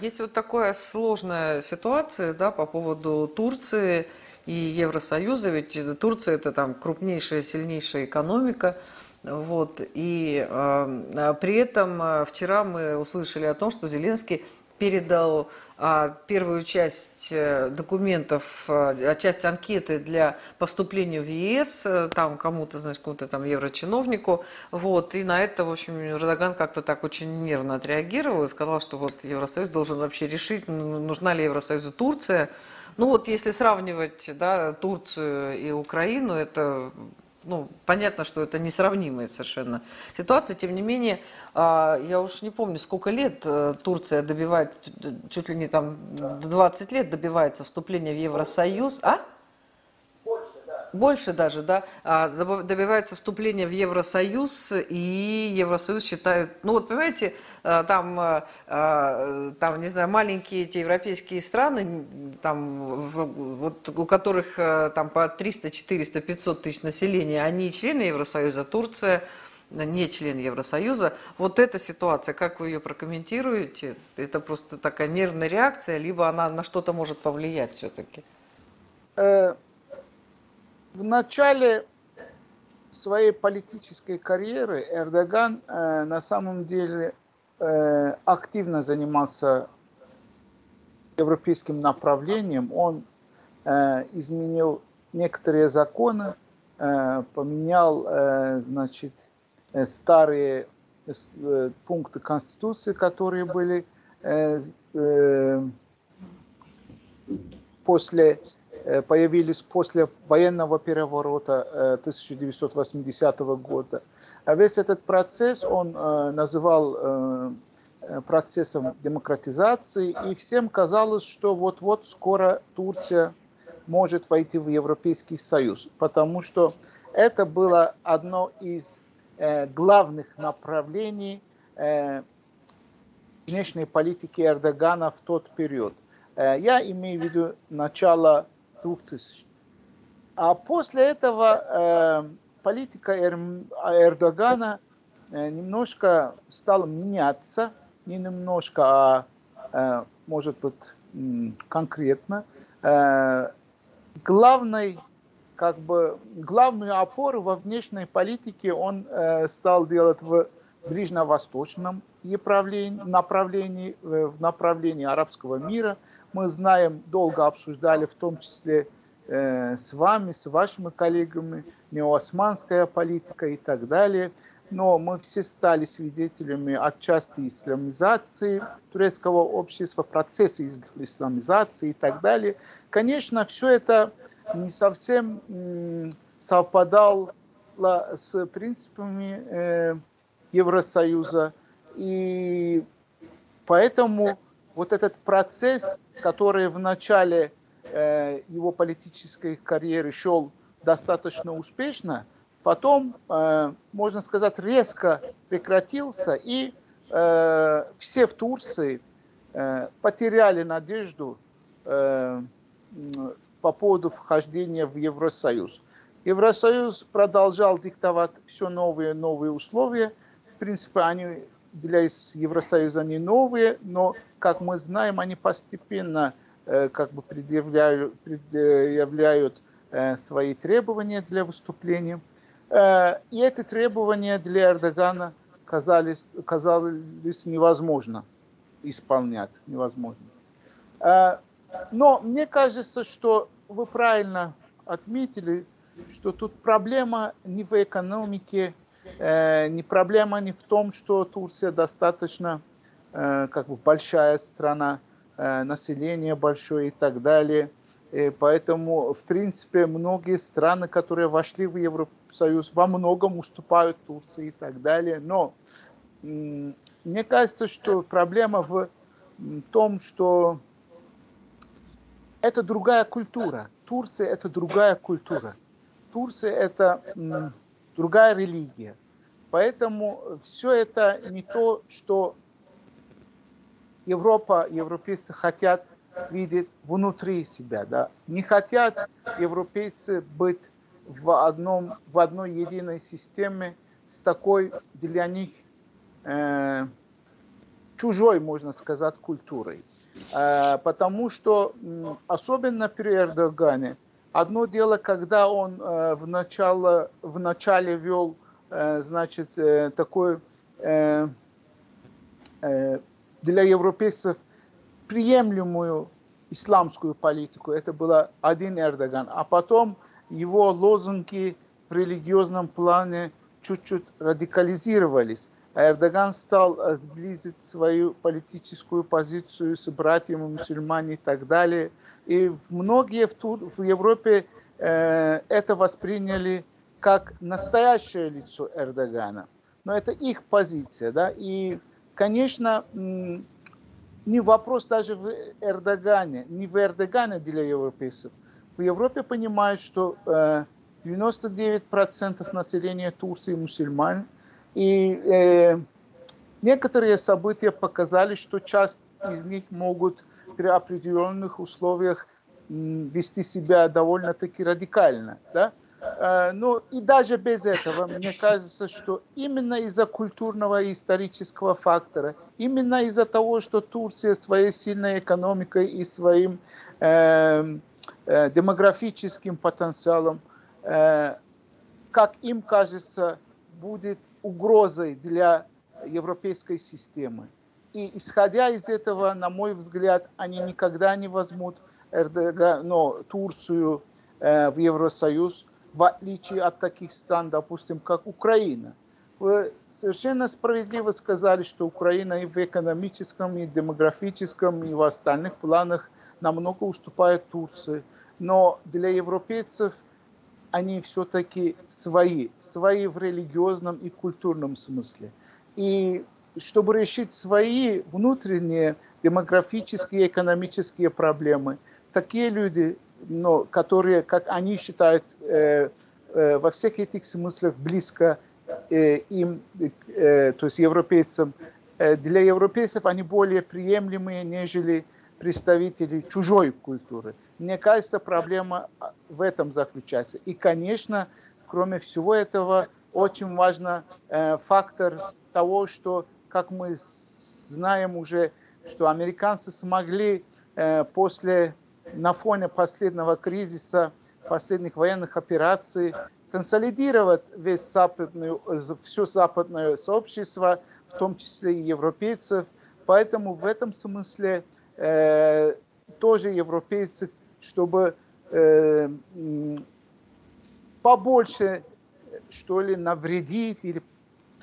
Есть вот такая сложная ситуация да, по поводу Турции и Евросоюза, ведь Турция это там крупнейшая, сильнейшая экономика, вот, и э, при этом э, вчера мы услышали о том, что Зеленский передал а, первую часть э, документов, а, часть анкеты для поступления в ЕС, э, там кому-то, значит, кому-то там еврочиновнику, вот, и на это, в общем, Эрдоган как-то так очень нервно отреагировал и сказал, что вот Евросоюз должен вообще решить, нужна ли Евросоюзу Турция, ну вот если сравнивать да, Турцию и Украину, это ну, понятно, что это несравнимые совершенно ситуации. Тем не менее, а, я уж не помню, сколько лет э, Турция добивает, чуть ли не там 20 лет добивается вступления в Евросоюз. А? Больше даже, да, а, добиваются вступления в Евросоюз, и Евросоюз считают, ну вот понимаете, а, там, а, там, не знаю, маленькие эти европейские страны, там, вот у которых там по 300, 400, 500 тысяч населения, они члены Евросоюза, Турция не член Евросоюза. Вот эта ситуация, как вы ее прокомментируете? Это просто такая нервная реакция, либо она на что-то может повлиять все-таки? Э, в начале своей политической карьеры Эрдоган э, на самом деле э, активно занимался европейским направлением. Он э, изменил некоторые законы, э, поменял э, значит, э, старые э, пункты Конституции, которые были э, э, после Э, появились после военного переворота 1980 э, года. А весь этот процесс он э, называл процессом демократизации, и всем казалось, что вот-вот скоро Турция может войти в Европейский Союз, потому что это было одно из главных направлений внешней политики Эрдогана в тот период. Я имею в виду начало 2000. А после этого э, политика Эр, Эрдогана э, немножко стала меняться, не немножко, а э, может быть конкретно. Э, главной как бы главную опору во внешней политике он э, стал делать в ближневосточном направлении, э, в направлении арабского мира – мы знаем, долго обсуждали, в том числе э, с вами, с вашими коллегами, неосманская политика и так далее. Но мы все стали свидетелями отчасти исламизации турецкого общества, процесса исламизации и так далее. Конечно, все это не совсем совпадало с принципами э, Евросоюза. И поэтому вот этот процесс, который в начале э, его политической карьеры шел достаточно успешно, потом, э, можно сказать, резко прекратился, и э, все в Турции э, потеряли надежду э, по поводу вхождения в Евросоюз. Евросоюз продолжал диктовать все новые и новые условия. В принципе, они для Евросоюза не новые, но, как мы знаем, они постепенно э, как бы предъявляют, предъявляют э, свои требования для выступления. Э, и эти требования для Эрдогана казались, казались невозможно исполнять, невозможно. Но мне кажется, что вы правильно отметили, что тут проблема не в экономике, Э, не проблема не в том, что Турция достаточно э, как бы большая страна, э, население большое и так далее. И поэтому, в принципе, многие страны, которые вошли в Евросоюз, во многом уступают Турции и так далее. Но мне кажется, что проблема в том, что это другая культура. Турция – это другая культура. Турция – это другая религия. Поэтому все это не то, что Европа, европейцы хотят видеть внутри себя. Да? Не хотят европейцы быть в, одном, в одной единой системе с такой для них э, чужой, можно сказать, культурой. Э, потому что, особенно при Эрдогане, одно дело, когда он э, в, начало, в начале вел, э, значит, такой для европейцев приемлемую исламскую политику. Это был один Эрдоган. А потом его лозунги в религиозном плане чуть-чуть радикализировались. А Эрдоган стал э, сблизить свою политическую позицию с братьями мусульмане и так далее. И многие в, Тур, в Европе э, это восприняли как настоящее лицо Эрдогана. Но это их позиция. Да? И, конечно, не вопрос даже в Эрдогане, не в Эрдогане для европейцев. В Европе понимают, что э, 99% населения Турции мусульмане, и э, некоторые события показали, что часть из них могут при определенных условиях вести себя довольно-таки радикально. Да? Э, но и даже без этого, мне кажется, что именно из-за культурного и исторического фактора, именно из-за того, что Турция своей сильной экономикой и своим э, э, демографическим потенциалом, э, как им кажется, будет угрозой для европейской системы. И исходя из этого, на мой взгляд, они никогда не возьмут Эрдоган, но Турцию э, в Евросоюз, в отличие от таких стран, допустим, как Украина. Вы совершенно справедливо сказали, что Украина и в экономическом, и демографическом, и в остальных планах намного уступает Турции. Но для европейцев – они все-таки свои, свои в религиозном и культурном смысле. И чтобы решить свои внутренние демографические и экономические проблемы, такие люди, но, которые, как они считают, э, э, во всех этих смыслах близко э, им, э, то есть европейцам, э, для европейцев они более приемлемые, нежели представители чужой культуры. Мне кажется, проблема а, в этом заключается. И, конечно, кроме всего этого, очень важно э, фактор того, что, как мы знаем уже, что американцы смогли э, после, на фоне последнего кризиса, последних военных операций, консолидировать весь западный, все западное сообщество, в том числе и европейцев. Поэтому в этом смысле э, тоже европейцы чтобы э, побольше, что ли, навредить или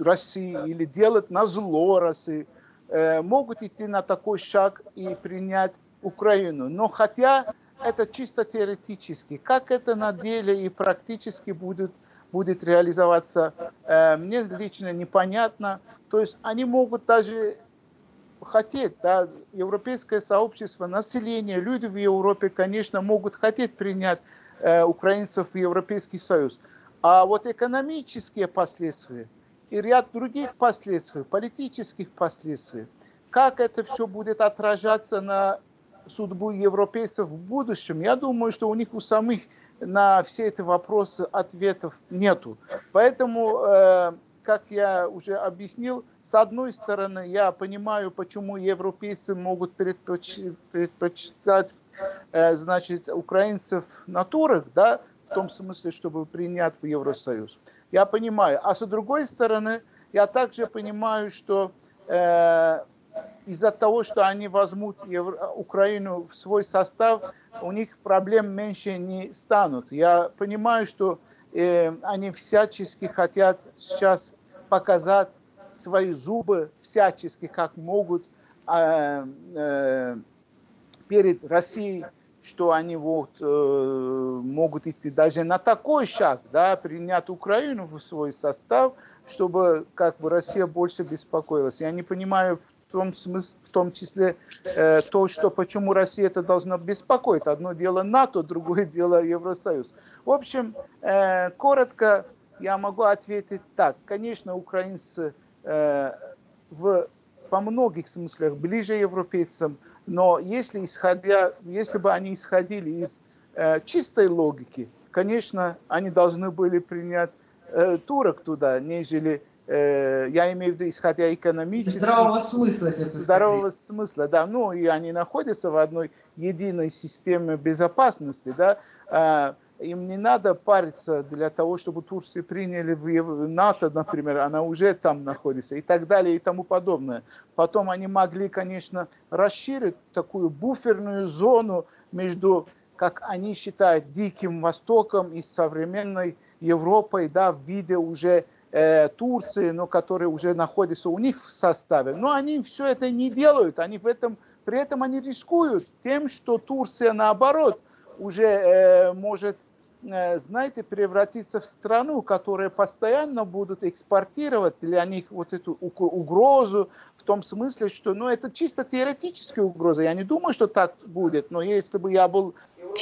России, или делать на зло России, э, могут идти на такой шаг и принять Украину. Но хотя это чисто теоретически, как это на деле и практически будет, будет реализоваться, э, мне лично непонятно. То есть они могут даже хотеть, да, европейское сообщество, население, люди в Европе, конечно, могут хотеть принять э, украинцев в Европейский Союз. А вот экономические последствия и ряд других последствий, политических последствий, как это все будет отражаться на судьбу европейцев в будущем, я думаю, что у них у самих на все эти вопросы ответов нету. Поэтому э, как я уже объяснил, с одной стороны, я понимаю, почему европейцы могут предпоч... предпочитать э, значит, украинцев на турах, да, в том смысле, чтобы принять в Евросоюз. Я понимаю. А с другой стороны, я также понимаю, что э, из-за того, что они возьмут Евро... Украину в свой состав, у них проблем меньше не станут. Я понимаю, что э, они всячески хотят сейчас показать свои зубы всячески, как могут, э, э, перед Россией, что они вот, э, могут идти даже на такой шаг, да, принять Украину в свой состав, чтобы как бы Россия больше беспокоилась. Я не понимаю в том, смысле, в том числе э, то, что почему Россия это должна беспокоить. Одно дело НАТО, другое дело Евросоюз. В общем, э, коротко я могу ответить так. Конечно, украинцы э, в, по многих смыслах ближе европейцам, но если, исходя, если бы они исходили из э, чистой логики, конечно, они должны были принять э, турок туда, нежели э, я имею в виду, исходя экономически. Здравого смысла. Здравого смысла, да. Ну, и они находятся в одной единой системе безопасности, да. Э, им не надо париться для того, чтобы Турцию приняли в НАТО, например, она уже там находится и так далее и тому подобное. Потом они могли, конечно, расширить такую буферную зону между, как они считают, Диким Востоком и современной Европой, да, в виде уже э, Турции, но которые уже находятся у них в составе. Но они все это не делают, они в этом, при этом они рискуют тем, что Турция наоборот уже э, может знаете, превратиться в страну, которая постоянно будут экспортировать для них вот эту угрозу в том смысле, что ну, это чисто теоретическая угроза. Я не думаю, что так будет, но если бы я был...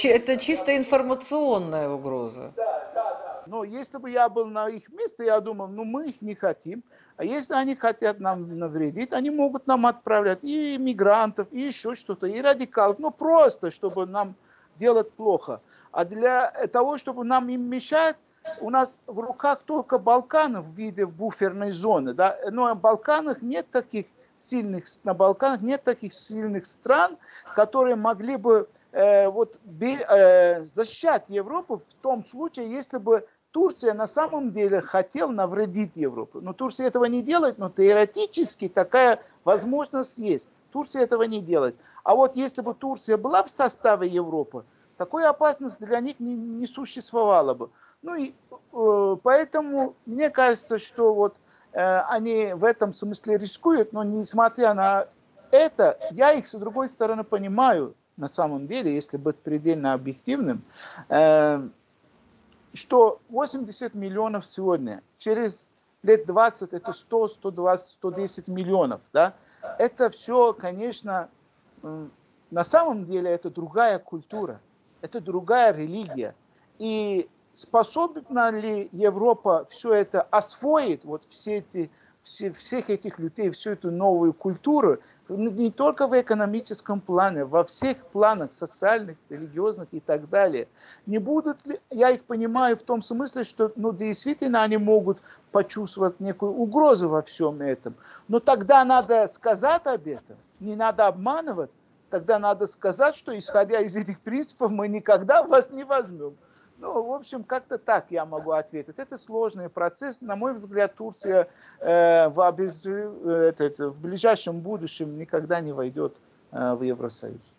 Это чисто информационная угроза. Да, да, да. Но если бы я был на их месте, я думал, ну мы их не хотим. А если они хотят нам навредить, они могут нам отправлять и мигрантов, и еще что-то, и радикалов. Ну просто, чтобы нам делать плохо. А для того, чтобы нам им мешать, у нас в руках только Балканы в виде буферной зоны. Да? Но на Балканах нет таких сильных, на Балканах нет таких сильных стран, которые могли бы э, вот, э, защищать Европу в том случае, если бы Турция на самом деле хотела навредить Европу. Но Турция этого не делает, но теоретически такая возможность есть. Турция этого не делает. А вот если бы Турция была в составе Европы, такой опасности для них не, не существовало бы. Ну и э, поэтому мне кажется, что вот э, они в этом смысле рискуют, но несмотря на это, я их с другой стороны понимаю, на самом деле, если быть предельно объективным, э, что 80 миллионов сегодня, через лет 20 это 100, 120, 110 миллионов, да, это все, конечно, на самом деле это другая культура это другая религия. И способна ли Европа все это освоить, вот все эти, все, всех этих людей, всю эту новую культуру, не только в экономическом плане, во всех планах, социальных, религиозных и так далее. Не будут ли, я их понимаю в том смысле, что ну, действительно они могут почувствовать некую угрозу во всем этом. Но тогда надо сказать об этом, не надо обманывать, тогда надо сказать, что исходя из этих принципов мы никогда вас не возьмем. Ну, в общем, как-то так я могу ответить. Это сложный процесс. На мой взгляд, Турция э, в, обез... Э, это, в ближайшем будущем никогда не войдет э, в Евросоюз.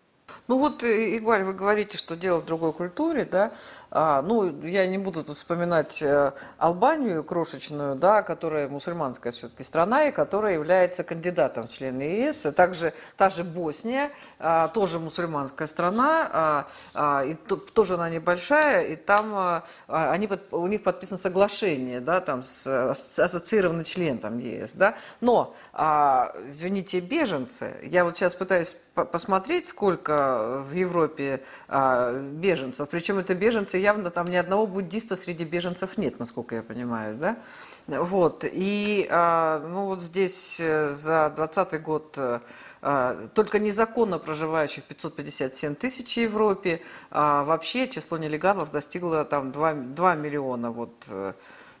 Ну вот, э, Игваль, вы говорите, что дело в другой культуре, да, а, ну, я не буду тут вспоминать э, Албанию крошечную, да, которая мусульманская все-таки страна и которая является кандидатом в члены ЕС. А также та же Босния, а, тоже мусульманская страна, а, а, и то, тоже она небольшая, и там а, они, у них подписано соглашение, да, там с, с ассоциированный ЕС, да. Но, а, извините, беженцы, я вот сейчас пытаюсь посмотреть, сколько в Европе а, беженцев, причем это беженцы явно там ни одного буддиста среди беженцев нет, насколько я понимаю, да? Вот, и а, ну вот здесь э, за 2020 год э, а, только незаконно проживающих 557 тысяч в Европе, а вообще число нелегалов достигло там 2, 2 миллиона, вот, э,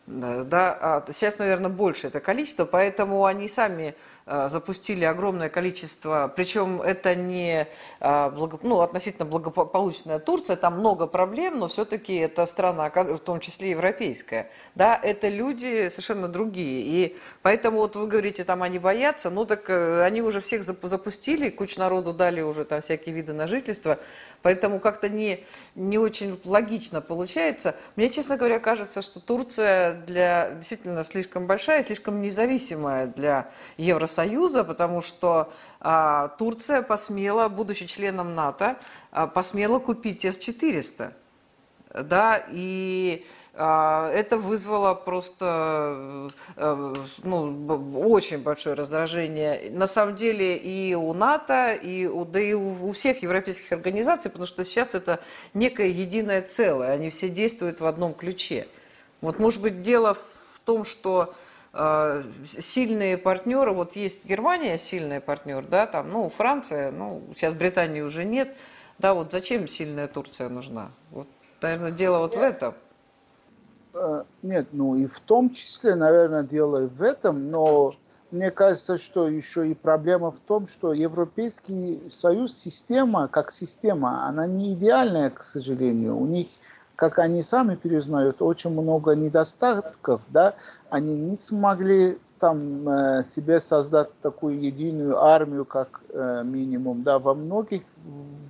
да, а сейчас, наверное, больше это количество, поэтому они сами Э, запустили огромное количество, причем это не э, благо, ну, относительно благополучная Турция, там много проблем, но все-таки это страна, в том числе европейская. Да, это люди совершенно другие. И поэтому вот вы говорите, там они боятся, ну так э, они уже всех запустили, кучу народу дали уже там всякие виды на жительство, поэтому как-то не, не очень логично получается. Мне, честно говоря, кажется, что Турция для действительно слишком большая, слишком независимая для Евросоюза Союза, потому что а, Турция посмела, будучи членом НАТО, а, посмела купить С-400. Да, и а, это вызвало просто а, ну, очень большое раздражение. На самом деле и у НАТО, и у, да и у, у всех европейских организаций, потому что сейчас это некое единое целое, они все действуют в одном ключе. Вот может быть дело в том, что сильные партнеры, вот есть Германия сильный партнер, да, там, ну, Франция, ну, сейчас Британии уже нет, да, вот зачем сильная Турция нужна? Вот, наверное, дело вот в этом. Э, нет, ну и в том числе, наверное, дело и в этом, но мне кажется, что еще и проблема в том, что Европейский Союз, система, как система, она не идеальная, к сожалению. У них, как они сами признают, очень много недостатков, да, они не смогли там э, себе создать такую единую армию, как э, минимум, да, во многих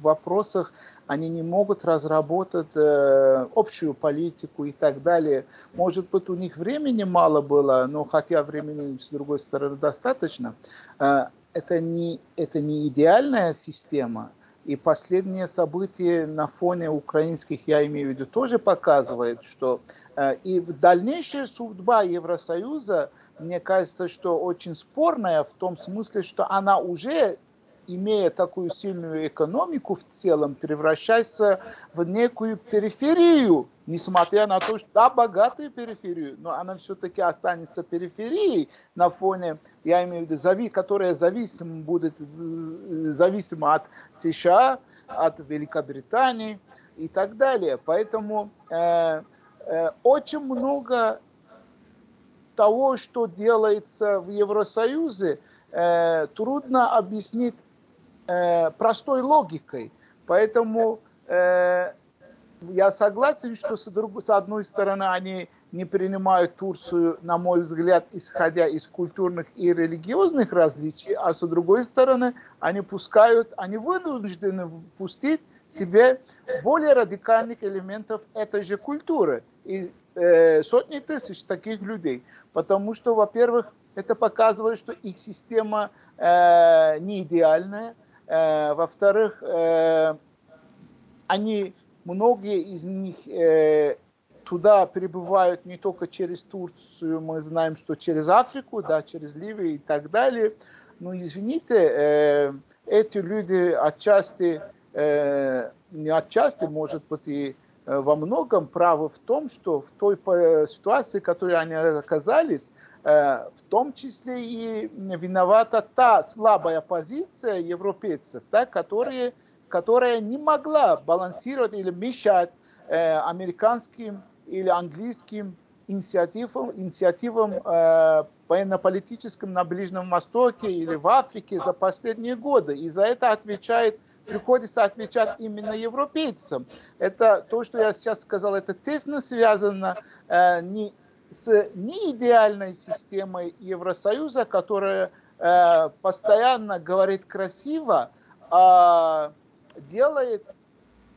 вопросах они не могут разработать э, общую политику и так далее. Может быть, у них времени мало было, но хотя времени, с другой стороны, достаточно. Э, это, не, это не идеальная система, и последние события на фоне украинских, я имею в виду, тоже показывают, что э, и дальнейшая судьба Евросоюза, мне кажется, что очень спорная в том смысле, что она уже имея такую сильную экономику в целом, превращается в некую периферию, несмотря на то, что да, богатую периферию, но она все-таки останется периферией на фоне, я имею в виду, зави, которая зависим, будет зависима от США, от Великобритании и так далее. Поэтому э, э, очень много того, что делается в Евросоюзе, э, трудно объяснить э, простой логикой. Поэтому э, я согласен, что с, друг, с одной стороны они не принимают Турцию, на мой взгляд, исходя из культурных и религиозных различий, а с другой стороны они пускают, они вынуждены пустить себе более радикальных элементов этой же культуры. И э, сотни тысяч таких людей. Потому что, во-первых, это показывает, что их система э, не идеальная, во-вторых, э, они, многие из них э, туда прибывают не только через Турцию, мы знаем, что через Африку, да, через Ливию и так далее. Но извините, эти люди отчасти, не отчасти, может быть, и во многом правы в том, что в той ситуации, в которой они оказались, Э, в том числе и виновата та слабая позиция европейцев, да, которые, которая не могла балансировать или мешать э, американским или английским инициативам, инициативам э, военно-политическим на Ближнем Востоке или в Африке за последние годы. И за это отвечает приходится отвечать именно европейцам. Это то, что я сейчас сказал, это тесно связано э, не с неидеальной системой Евросоюза, которая э, постоянно говорит красиво, а делает,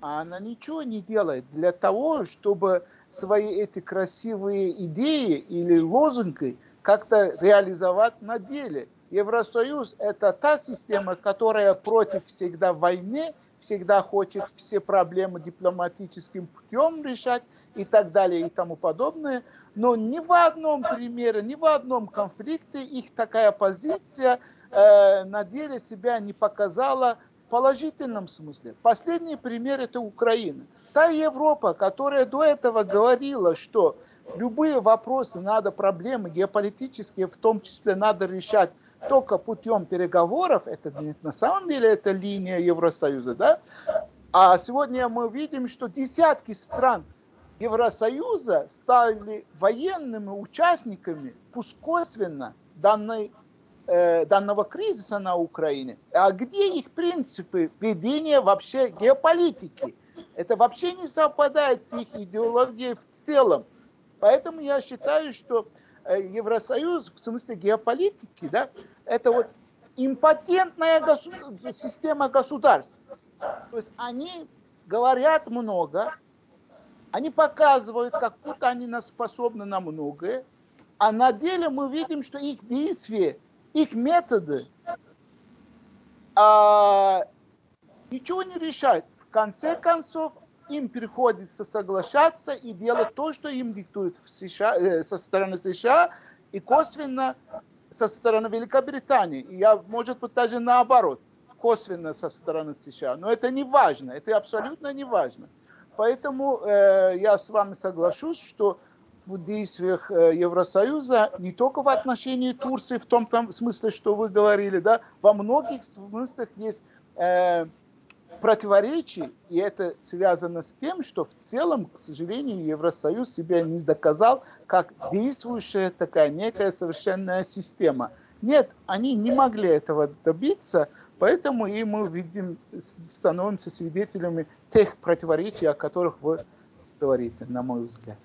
а она ничего не делает для того, чтобы свои эти красивые идеи или лозунги как-то реализовать на деле. Евросоюз – это та система, которая против всегда войны, всегда хочет все проблемы дипломатическим путем решать и так далее и тому подобное – но ни в одном примере, ни в одном конфликте их такая позиция э, на деле себя не показала в положительном смысле. Последний пример это Украина. Та Европа, которая до этого говорила, что любые вопросы надо, проблемы геополитические в том числе надо решать только путем переговоров, это на самом деле это линия Евросоюза, да? А сегодня мы видим, что десятки стран Евросоюза стали военными участниками, пусть косвенно, данной, э, данного кризиса на Украине. А где их принципы ведения вообще геополитики? Это вообще не совпадает с их идеологией в целом. Поэтому я считаю, что э, Евросоюз в смысле геополитики, да, это вот импотентная госу система государств. То есть они говорят много, они показывают, как будто они нас способны на многое, а на деле мы видим, что их действия, их методы а, ничего не решают. В конце концов, им приходится соглашаться и делать то, что им диктуют в США, э, со стороны США и косвенно со стороны Великобритании. И я, может быть, даже наоборот, косвенно со стороны США. Но это не важно, это абсолютно не важно. Поэтому э, я с вами соглашусь, что в действиях э, Евросоюза не только в отношении Турции, в том там смысле, что вы говорили, да, во многих смыслах есть э, противоречий, и это связано с тем, что в целом, к сожалению, Евросоюз себя не доказал как действующая такая некая совершенная система. Нет, они не могли этого добиться, поэтому и мы видим, становимся свидетелями тех противоречий, о которых вы говорите, на мой взгляд.